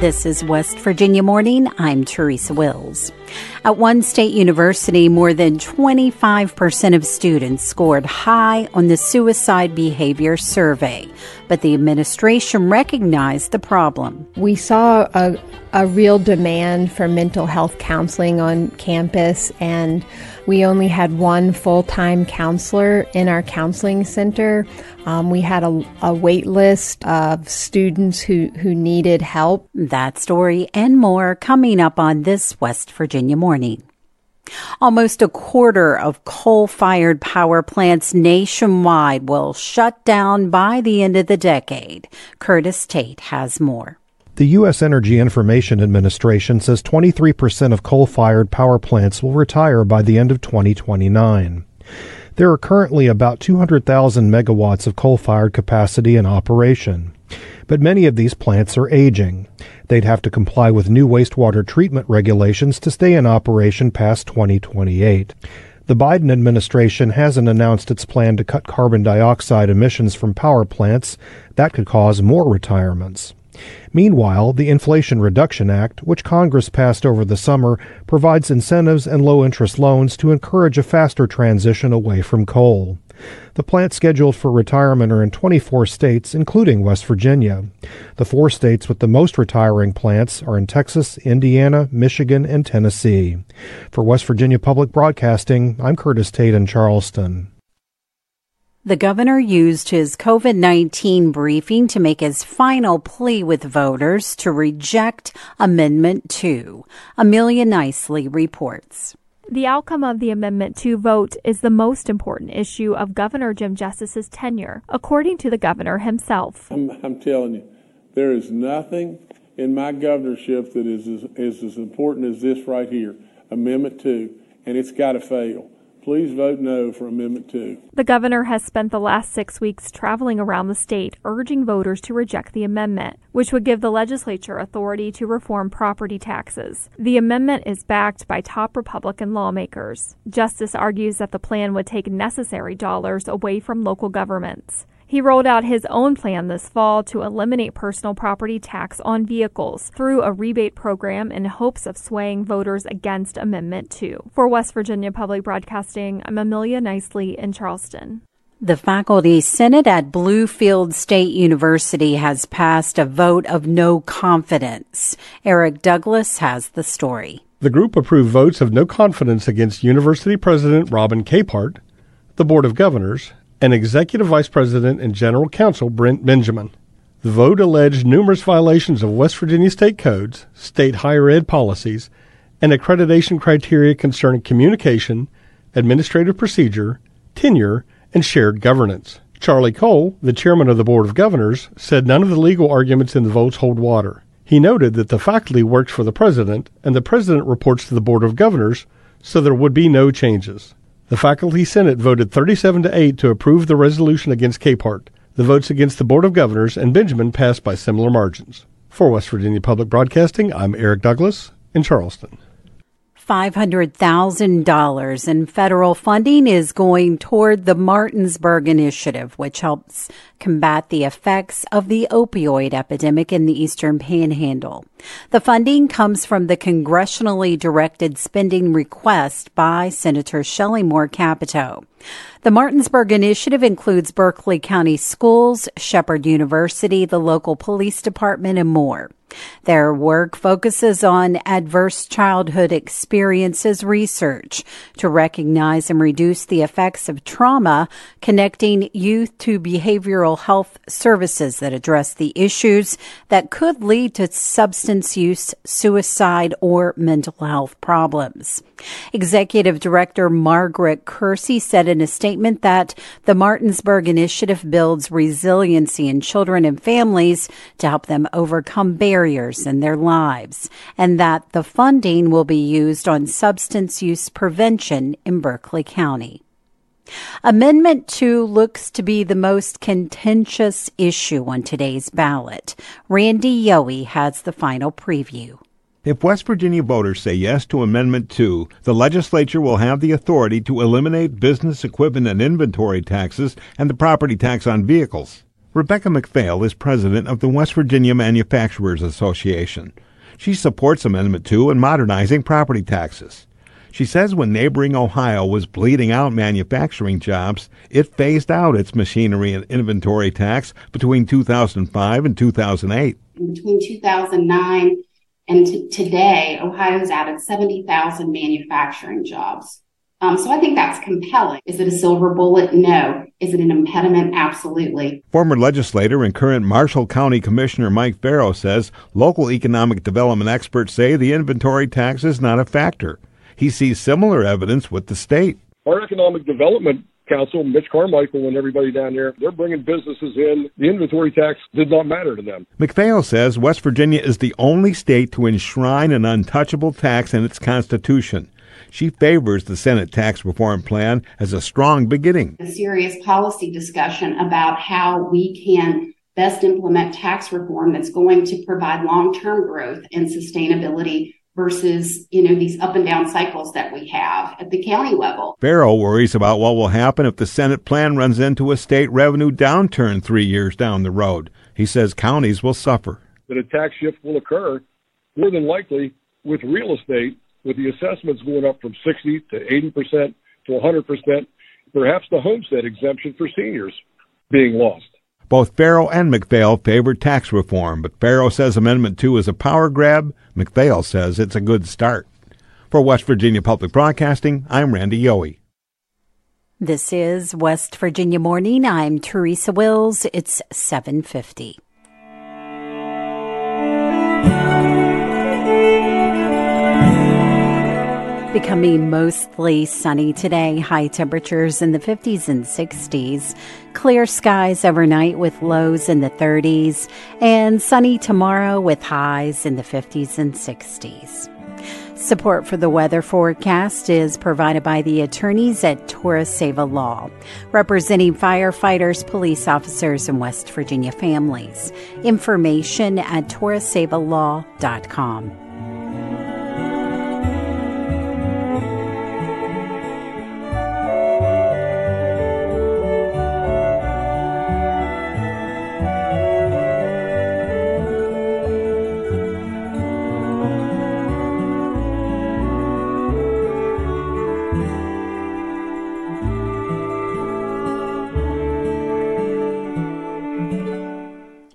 This is West Virginia Morning. I'm Teresa Wills. At one state university, more than 25% of students scored high on the suicide behavior survey, but the administration recognized the problem. We saw a, a real demand for mental health counseling on campus, and we only had one full time counselor in our counseling center. Um, we had a, a wait list of students who, who needed help. That story and more coming up on this West Virginia morning. Almost a quarter of coal fired power plants nationwide will shut down by the end of the decade. Curtis Tate has more. The U.S. Energy Information Administration says 23% of coal fired power plants will retire by the end of 2029. There are currently about 200,000 megawatts of coal fired capacity in operation. But many of these plants are aging. They'd have to comply with new wastewater treatment regulations to stay in operation past 2028. The Biden administration hasn't announced its plan to cut carbon dioxide emissions from power plants. That could cause more retirements. Meanwhile, the Inflation Reduction Act, which Congress passed over the summer, provides incentives and low interest loans to encourage a faster transition away from coal. The plants scheduled for retirement are in 24 states, including West Virginia. The four states with the most retiring plants are in Texas, Indiana, Michigan, and Tennessee. For West Virginia Public Broadcasting, I'm Curtis Tate in Charleston. The governor used his COVID 19 briefing to make his final plea with voters to reject Amendment 2. Amelia Nicely reports. The outcome of the Amendment 2 vote is the most important issue of Governor Jim Justice's tenure, according to the governor himself. I'm, I'm telling you, there is nothing in my governorship that is as, is as important as this right here Amendment 2, and it's got to fail. Please vote no for Amendment 2. The governor has spent the last six weeks traveling around the state urging voters to reject the amendment, which would give the legislature authority to reform property taxes. The amendment is backed by top Republican lawmakers. Justice argues that the plan would take necessary dollars away from local governments. He rolled out his own plan this fall to eliminate personal property tax on vehicles through a rebate program in hopes of swaying voters against Amendment 2. For West Virginia Public Broadcasting, I'm Amelia Nicely in Charleston. The Faculty Senate at Bluefield State University has passed a vote of no confidence. Eric Douglas has the story. The group approved votes of no confidence against University President Robin Capehart, the Board of Governors, and Executive Vice President and General Counsel Brent Benjamin. The vote alleged numerous violations of West Virginia state codes, state higher ed policies, and accreditation criteria concerning communication, administrative procedure, tenure, and shared governance. Charlie Cole, the chairman of the Board of Governors, said none of the legal arguments in the votes hold water. He noted that the faculty works for the president and the president reports to the Board of Governors, so there would be no changes. The Faculty Senate voted 37 to 8 to approve the resolution against Capehart. The votes against the Board of Governors and Benjamin passed by similar margins. For West Virginia Public Broadcasting, I'm Eric Douglas in Charleston. $500,000 in federal funding is going toward the Martinsburg Initiative, which helps combat the effects of the opioid epidemic in the Eastern Panhandle. The funding comes from the congressionally directed spending request by Senator Shelley Moore Capito. The Martinsburg Initiative includes Berkeley County Schools, Shepherd University, the local police department, and more. Their work focuses on adverse childhood experiences research to recognize and reduce the effects of trauma, connecting youth to behavioral health services that address the issues that could lead to substance use, suicide, or mental health problems. Executive Director Margaret Kersey said in a statement that the Martinsburg Initiative builds resiliency in children and families to help them overcome barriers in their lives, and that the funding will be used on substance use prevention in Berkeley County. Amendment 2 looks to be the most contentious issue on today's ballot. Randy Yohe has the final preview. If West Virginia voters say yes to Amendment 2, the legislature will have the authority to eliminate business equipment and inventory taxes and the property tax on vehicles. Rebecca McPhail is president of the West Virginia Manufacturers Association. She supports Amendment 2 in modernizing property taxes. She says when neighboring Ohio was bleeding out manufacturing jobs, it phased out its machinery and inventory tax between 2005 and 2008. Between 2009 and t- today, Ohio's added 70,000 manufacturing jobs. Um, so I think that's compelling. Is it a silver bullet? No. Is it an impediment? Absolutely. Former legislator and current Marshall County Commissioner Mike Ferro says local economic development experts say the inventory tax is not a factor. He sees similar evidence with the state. Our economic development council, Mitch Carmichael and everybody down there, they're bringing businesses in. The inventory tax did not matter to them. McPhail says West Virginia is the only state to enshrine an untouchable tax in its constitution. She favors the Senate tax reform plan as a strong beginning. A serious policy discussion about how we can best implement tax reform that's going to provide long-term growth and sustainability versus, you know, these up and down cycles that we have at the county level. Ferro worries about what will happen if the Senate plan runs into a state revenue downturn three years down the road. He says counties will suffer. That a tax shift will occur more than likely with real estate with the assessments going up from 60 to 80% to 100%, perhaps the homestead exemption for seniors being lost. Both Ferro and McPhail favor tax reform, but Ferro says Amendment 2 is a power grab. McPhail says it's a good start. For West Virginia Public Broadcasting, I'm Randy Yohe. This is West Virginia Morning. I'm Teresa Wills. It's 750. Becoming mostly sunny today, high temperatures in the 50s and 60s, clear skies overnight with lows in the 30s, and sunny tomorrow with highs in the 50s and 60s. Support for the weather forecast is provided by the attorneys at Toriseva Law, representing firefighters, police officers, and West Virginia families. Information at torisevalaw.com.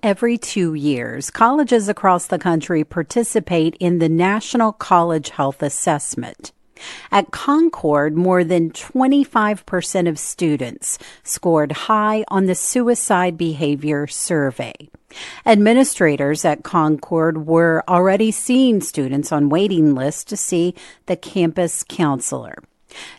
Every two years, colleges across the country participate in the National College Health Assessment. At Concord, more than 25% of students scored high on the suicide behavior survey. Administrators at Concord were already seeing students on waiting lists to see the campus counselor.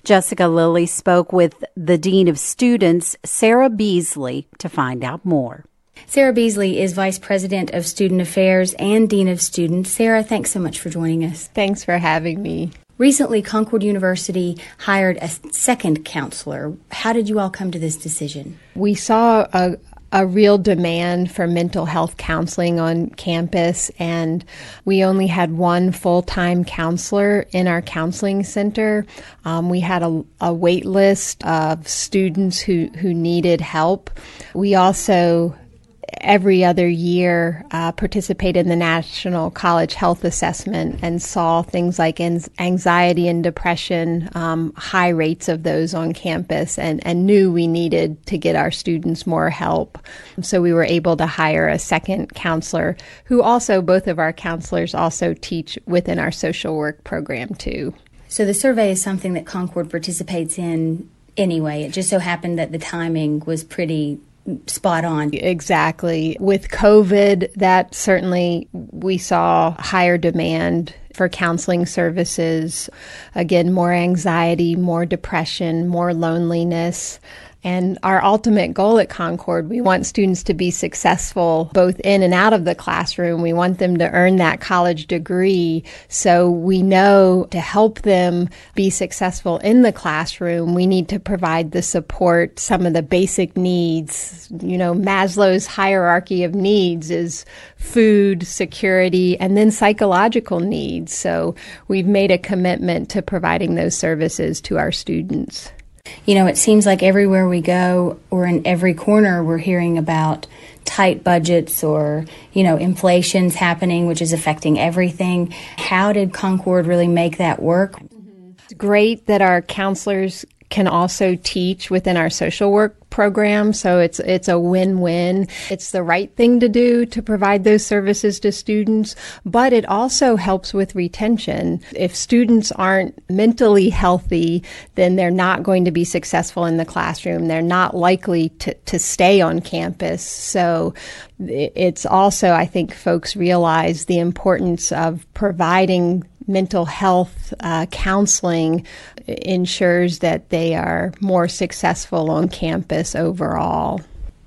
Jessica Lilly spoke with the Dean of Students, Sarah Beasley, to find out more. Sarah Beasley is Vice President of Student Affairs and Dean of Students. Sarah, thanks so much for joining us. Thanks for having me. Recently, Concord University hired a second counselor. How did you all come to this decision? We saw a, a real demand for mental health counseling on campus, and we only had one full time counselor in our counseling center. Um, we had a, a wait list of students who, who needed help. We also every other year uh, participate in the National College Health Assessment and saw things like anxiety and depression, um, high rates of those on campus, and, and knew we needed to get our students more help. So we were able to hire a second counselor who also, both of our counselors also teach within our social work program too. So the survey is something that Concord participates in anyway. It just so happened that the timing was pretty spot on. Exactly. With COVID, that certainly we saw higher demand for counseling services. Again, more anxiety, more depression, more loneliness. And our ultimate goal at Concord, we want students to be successful both in and out of the classroom. We want them to earn that college degree. So we know to help them be successful in the classroom, we need to provide the support, some of the basic needs. You know, Maslow's hierarchy of needs is food, security, and then psychological needs. So we've made a commitment to providing those services to our students. You know, it seems like everywhere we go or in every corner we're hearing about tight budgets or, you know, inflation's happening, which is affecting everything. How did Concord really make that work? Mm-hmm. It's great that our counselors can also teach within our social work program. So it's it's a win-win. It's the right thing to do to provide those services to students, but it also helps with retention. If students aren't mentally healthy, then they're not going to be successful in the classroom. They're not likely to, to stay on campus. So it's also, I think folks realize the importance of providing mental health uh, counseling ensures that they are more successful on campus overall.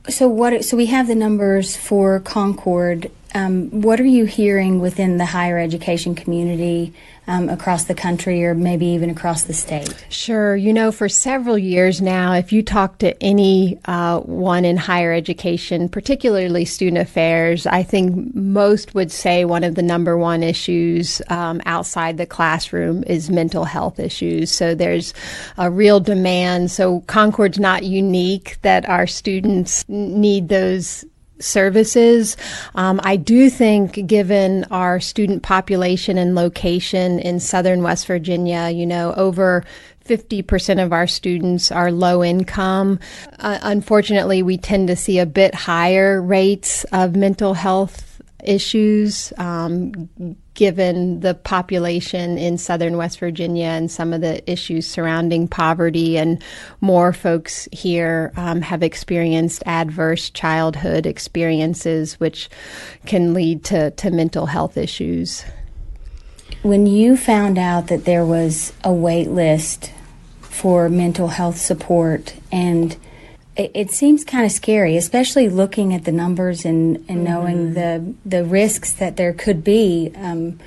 So what? So we have the numbers for Concord. Um, what are you hearing within the higher education community um, across the country or maybe even across the state? Sure. You know, for several years now, if you talk to any uh, one in higher education, particularly student affairs, I think most would say one of the number one issues um, outside the classroom is mental health issues. So there's a real demand. So Concord's not unique that our students need those services. Um, I do think, given our student population and location in southern West Virginia, you know, over 50% of our students are low income. Uh, unfortunately, we tend to see a bit higher rates of mental health issues um, given the population in southern West Virginia and some of the issues surrounding poverty, and more folks here um, have experienced adverse childhood experiences, which can lead to, to mental health issues. When you found out that there was a wait list for mental health support and it, it seems kind of scary, especially looking at the numbers and, and mm-hmm. knowing the the risks that there could be. Um,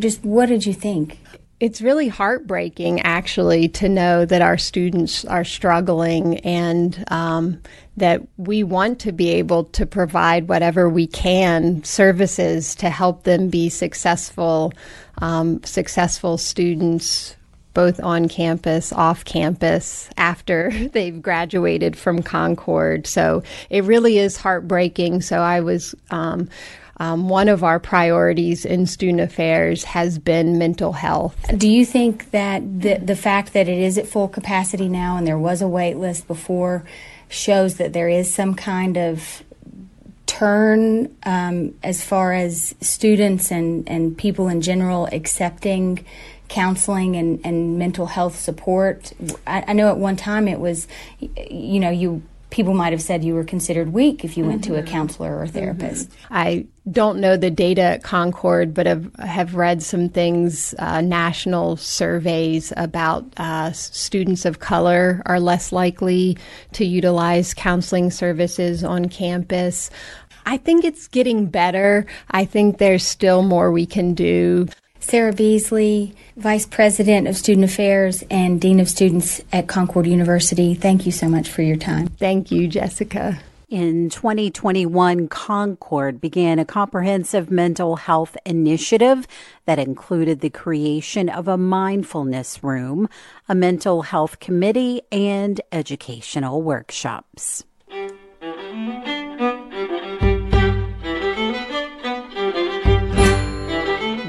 just what did you think? It's really heartbreaking, actually, to know that our students are struggling and um, that we want to be able to provide whatever we can services to help them be successful, um, successful students both on campus, off campus, after they've graduated from Concord. So it really is heartbreaking. So I was. Um, um, one of our priorities in student affairs has been mental health. Do you think that the, the fact that it is at full capacity now and there was a wait list before shows that there is some kind of turn um, as far as students and, and people in general accepting counseling and, and mental health support. I, I know at one time it was, you know, you people might have said you were considered weak if you went mm-hmm. to a mm-hmm. counselor or a therapist. Mm-hmm. I don't know the data at Concord, but have, have read some things, uh, national surveys about uh, students of color are less likely to utilize counseling services on campus. I think it's getting better. I think there's still more we can do. Sarah Beasley, Vice President of Student Affairs and Dean of Students at Concord University, thank you so much for your time. Thank you, Jessica. In 2021, Concord began a comprehensive mental health initiative that included the creation of a mindfulness room, a mental health committee, and educational workshops.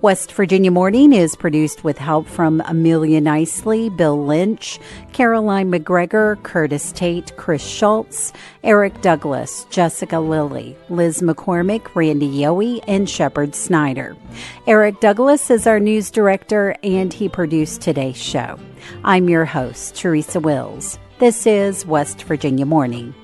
West Virginia Morning is produced with help from Amelia Nicely, Bill Lynch, Caroline MacGregor, Curtis Tate, Chris Schultz, Eric Douglas, Jessica Lilly, Liz McCormick, Randy Yohe, and Shepherd Snyder. Eric Douglas is our news director and he produced today's show. I'm your host, Teresa Wills. This is West Virginia Morning.